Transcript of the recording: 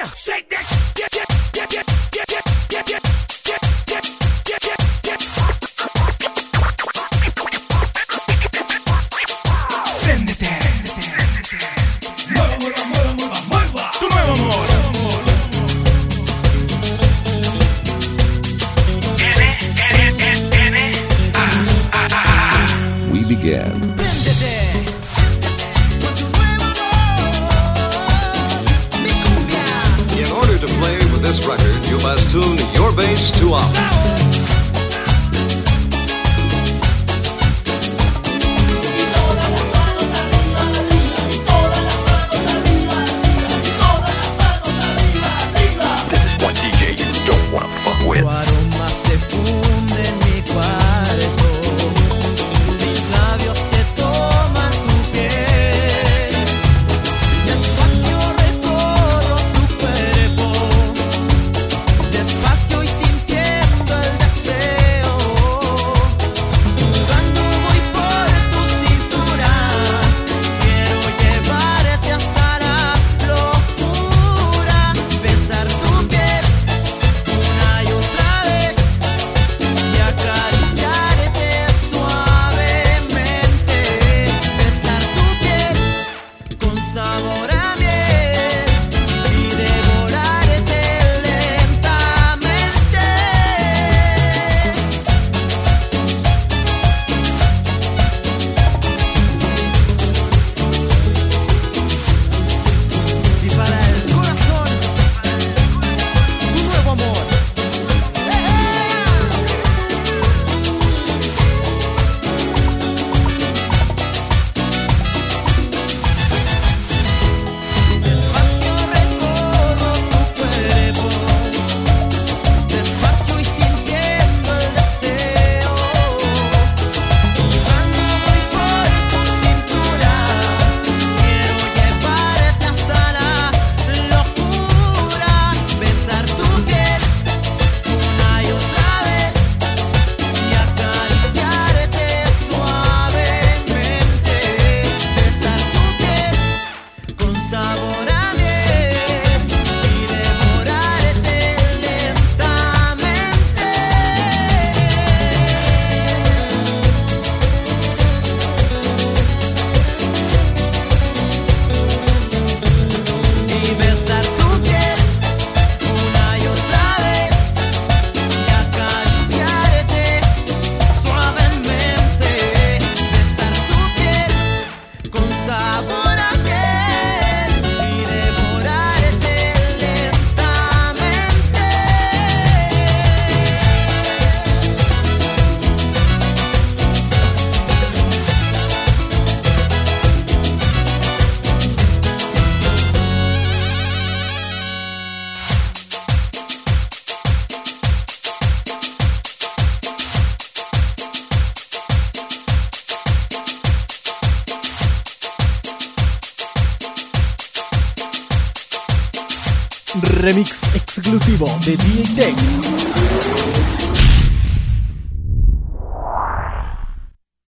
yeah, We began. place to offer. remix exclusivo de DJ